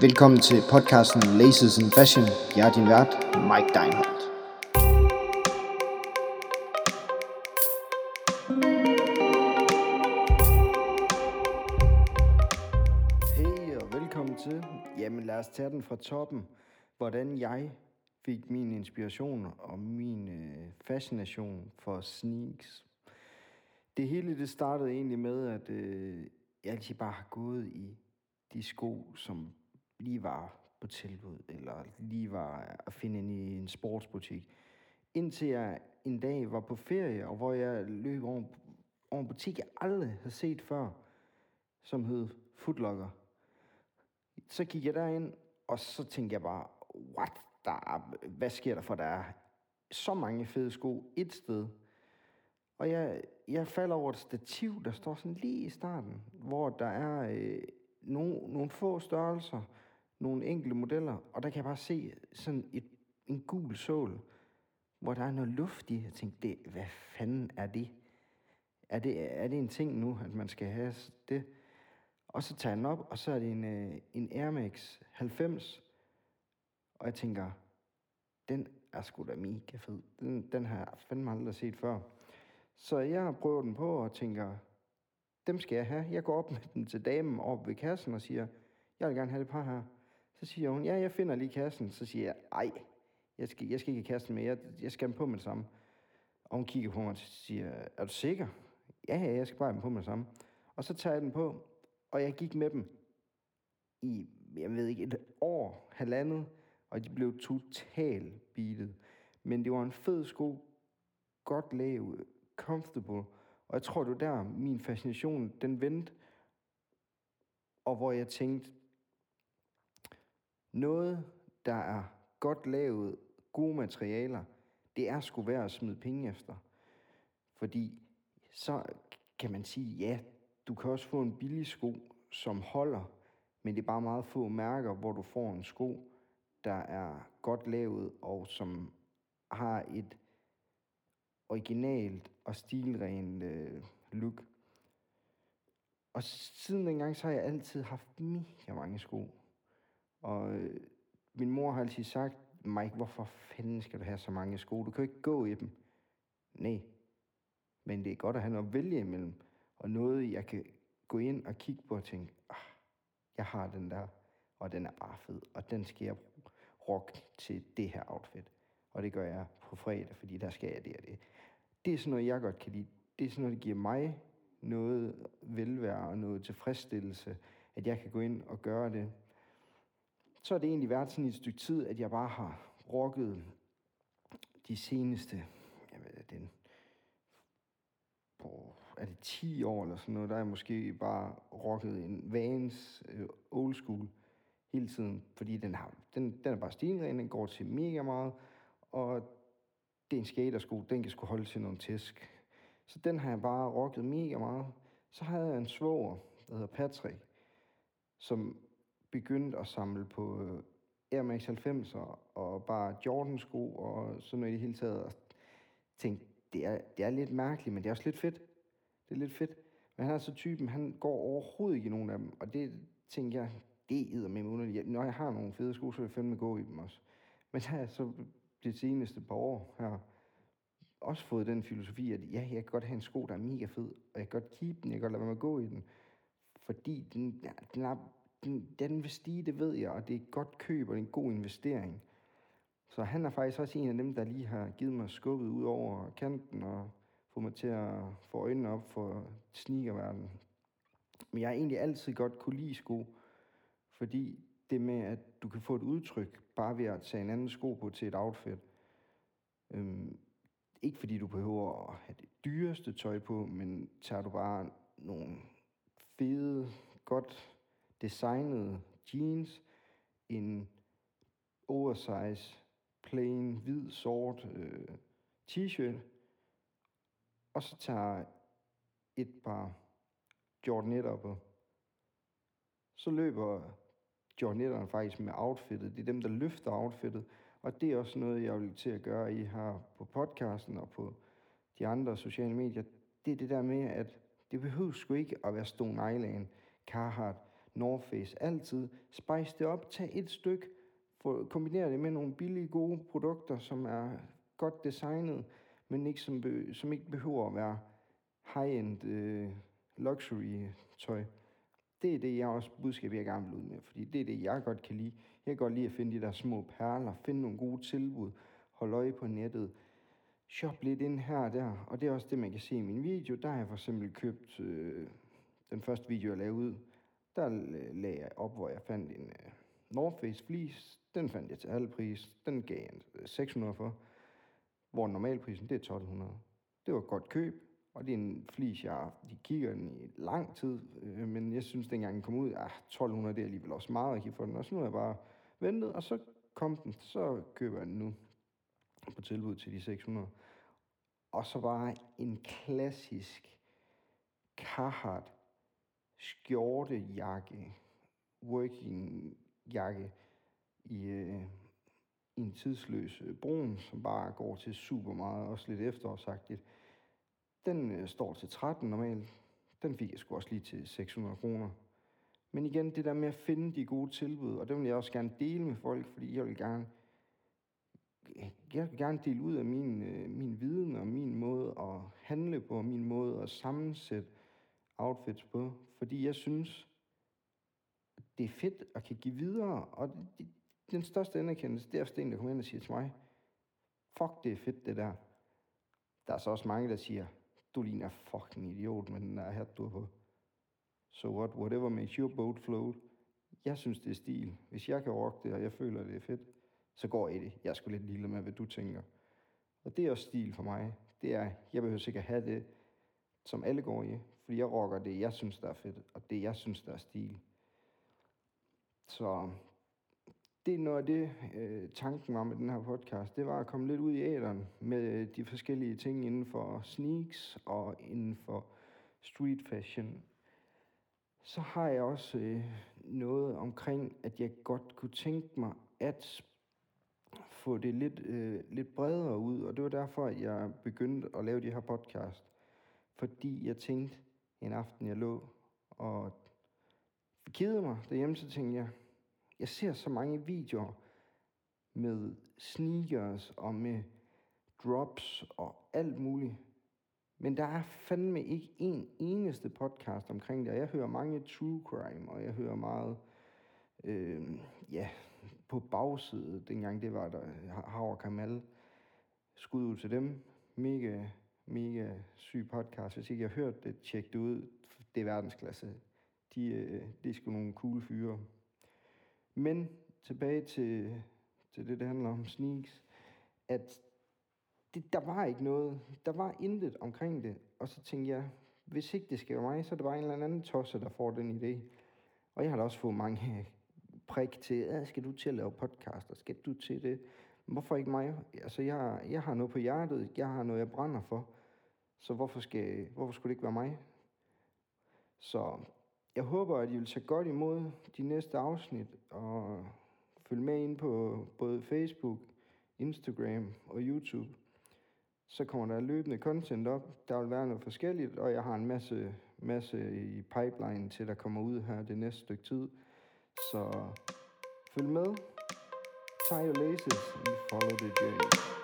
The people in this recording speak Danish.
Velkommen til podcasten Laces in Fashion. Jeg er din vært, Mike Deinhardt. Hej og velkommen til. Jamen lad os tage den fra toppen. Hvordan jeg fik min inspiration og min øh, fascination for sneaks. Det hele det startede egentlig med, at øh, jeg altid bare har gået i de sko, som lige var på tilbud, eller lige var at finde ind i en sportsbutik. Indtil jeg en dag var på ferie, og hvor jeg løb over, over en butik, jeg aldrig havde set før, som hed Footlocker. Så gik jeg derind, og så tænkte jeg bare, what? Der er, hvad sker der for, der er så mange fede sko et sted. Og jeg, jeg falder over et stativ, der står sådan lige i starten, hvor der er øh, nogle, nogle få størrelser, nogle enkelte modeller, og der kan jeg bare se sådan et, en gul sål, hvor der er noget luft i. Jeg tænkte, det, hvad fanden er det? Er det, er det en ting nu, at man skal have det? Og så tager jeg den op, og så er det en, øh, en Air Max 90. Og jeg tænker, den er sgu da mega fed. Den, den har jeg fandme aldrig set før. Så jeg prøver den på og tænker, dem skal jeg have. Jeg går op med den til damen op ved kassen og siger, jeg vil gerne have det par her. Så siger hun, ja, jeg finder lige kassen. Så siger jeg, ej, jeg skal, jeg skal ikke i kassen mere, jeg, jeg skal dem på med det samme. Og hun kigger på mig og siger, er du sikker? Ja, ja, jeg skal bare have dem på med det samme. Og så tager jeg den på, og jeg gik med dem i, jeg ved ikke, et år, halvandet, og de blev totalt beatet. Men det var en fed sko, godt lavet, comfortable, og jeg tror, det var der, min fascination, den vendte, og hvor jeg tænkte, noget, der er godt lavet, gode materialer, det er sgu værd at smide penge efter. Fordi så kan man sige, ja, du kan også få en billig sko, som holder, men det er bare meget få mærker, hvor du får en sko, der er godt lavet, og som har et originalt og stilrent øh, look. Og siden dengang, så har jeg altid haft mega mange sko. Og øh, min mor har altid sagt, Mike, hvorfor fanden skal du have så mange sko? Du kan jo ikke gå i dem. Nej, men det er godt at have noget at vælge imellem. Og noget, jeg kan gå ind og kigge på og tænke, ah, jeg har den der, og den er bare fed, og den skal jeg rock til det her outfit. Og det gør jeg på fredag, fordi der skal jeg det og det. Det er sådan noget, jeg godt kan lide. Det er sådan noget, der giver mig noget velvære og noget tilfredsstillelse, at jeg kan gå ind og gøre det. Så har det egentlig været sådan et stykke tid, at jeg bare har rokket de seneste, jeg ved den, på, er det 10 år eller sådan noget, der er jeg måske bare rocket en Vans øh, old school hele tiden, fordi den, har, den, den er bare stilren, den går til mega meget, og det er en skatersko, den kan skulle holde til nogle tæsk. Så den har jeg bare rocket mega meget. Så havde jeg en svoger, der hedder Patrick, som begyndte at samle på øh, Air Max 90'er og bare Jordan-sko og sådan noget i det hele taget. Og tænkte, det er, det er lidt mærkeligt, men det er også lidt fedt. Det er lidt fedt. Men han er så typen, han går overhovedet ikke i nogen af dem. Og det tænker jeg, det er med underligt. Når jeg har nogle fede sko, så vil jeg fandme gå i dem også. Men så har jeg så det seneste par år her også fået den filosofi, at ja, jeg kan godt have en sko, der er mega fed, og jeg kan godt keep den, jeg kan godt lade være med at gå i den. Fordi den, den, er, den, den vil stige, det ved jeg, og det er et godt køb, og det er en god investering. Så han er faktisk også en af dem, der lige har givet mig skubbet ud over kanten, og fået mig til at få øjnene op for sneakerverdenen. Men jeg har egentlig altid godt kunne lide sko, fordi det med, at du kan få et udtryk, bare ved at tage en anden sko på til et outfit. Øhm, ikke fordi du behøver at have det dyreste tøj på, men tager du bare nogle fede, godt designede jeans, en oversize, plain, hvid, sort øh, t-shirt, og så tager et par Jordan 1 på. Så løber Jordan 1'eren faktisk med outfittet. Det er dem, der løfter outfittet. Og det er også noget, jeg vil til at gøre i her på podcasten og på de andre sociale medier. Det er det der med, at det behøver sgu ikke at være Stone Island, Carhartt, North Face. Altid spice det op, tag et stykke, kombinere det med nogle billige, gode produkter, som er godt designet, men ikke som, be, som ikke behøver at være high-end øh, luxury tøj. Det er det, jeg også budskab, jeg gerne vil ud med, fordi det er det, jeg godt kan lide. Jeg kan godt lide at finde de der små perler, finde nogle gode tilbud, holde øje på nettet, shop lidt ind her og der, og det er også det, man kan se i min video. Der har jeg for eksempel købt øh, den første video, jeg lavede ud, der lagde jeg op, hvor jeg fandt en øh, North Face fleece. Den fandt jeg til halv pris. Den gav jeg 600 øh, for, hvor normalprisen det er 1200. Det var et godt køb, og det er en fleece, jeg de kigger den i lang tid, øh, men jeg synes, dengang den kom ud, ah, 1200 det er alligevel også meget at give for den, og så nu har jeg bare ventet, og så kom den, så køber jeg den nu på tilbud til de 600. Og så bare en klassisk Carhartt skjortejakke, working jakke i, øh, en tidsløs øh, brun, som bare går til super meget, også lidt efterårsagtigt. Den øh, står til 13 normalt. Den fik jeg sgu også lige til 600 kroner. Men igen, det der med at finde de gode tilbud, og det vil jeg også gerne dele med folk, fordi jeg vil gerne, jeg vil gerne dele ud af min, øh, min viden og min måde at handle på, og min måde at sammensætte outfits på, fordi jeg synes, det er fedt at kan give videre, og det, den største anerkendelse, det er Sten, der kommer ind og siger til mig, fuck, det er fedt det der. Der er så også mange, der siger, du ligner fucking idiot med den der hat, du på. So what, whatever makes your boat float. Jeg synes, det er stil. Hvis jeg kan rock det, og jeg føler, det er fedt, så går jeg i det. Jeg er sgu lidt lille med, hvad du tænker. Og det er også stil for mig. Det er, jeg behøver sikkert have det, som alle går i. Fordi jeg rocker det, jeg synes, der er fedt, og det, jeg synes, der er stil. Så det er noget af det, øh, tanken var med den her podcast. Det var at komme lidt ud i æderen med de forskellige ting inden for sneaks og inden for street fashion. Så har jeg også øh, noget omkring, at jeg godt kunne tænke mig at få det lidt, øh, lidt bredere ud, og det var derfor, at jeg begyndte at lave de her podcast. Fordi jeg tænkte en aften, jeg lå og kede mig derhjemme, så tænkte jeg, jeg ser så mange videoer med sneakers og med drops og alt muligt. Men der er fandme ikke en eneste podcast omkring det. Jeg hører mange true crime, og jeg hører meget, øh, ja, på bagsiden, dengang det var der, Havre Kamal. Skud ud til dem. Mega, mega syg podcast. Hvis ikke jeg har hørt det, tjek det ud. Det er verdensklasse. De, øh, er sgu nogle cool fyre. Men tilbage til, til det, det handler om sneaks, at det, der var ikke noget, der var intet omkring det. Og så tænkte jeg, hvis ikke det skal være mig, så er det bare en eller anden tosse, der får den idé. Og jeg har da også fået mange prik til, skal du til at lave podcaster, skal du til det? Hvorfor ikke mig? Altså, jeg, jeg har noget på hjertet, jeg har noget, jeg brænder for. Så hvorfor, skal, hvorfor skulle det ikke være mig? Så jeg håber, at I vil tage godt imod de næste afsnit, og følge med ind på både Facebook, Instagram og YouTube. Så kommer der løbende content op. Der vil være noget forskelligt, og jeg har en masse, masse i pipeline til, der kommer ud her det næste stykke tid. Så følg med. Tie your laces and follow the journey.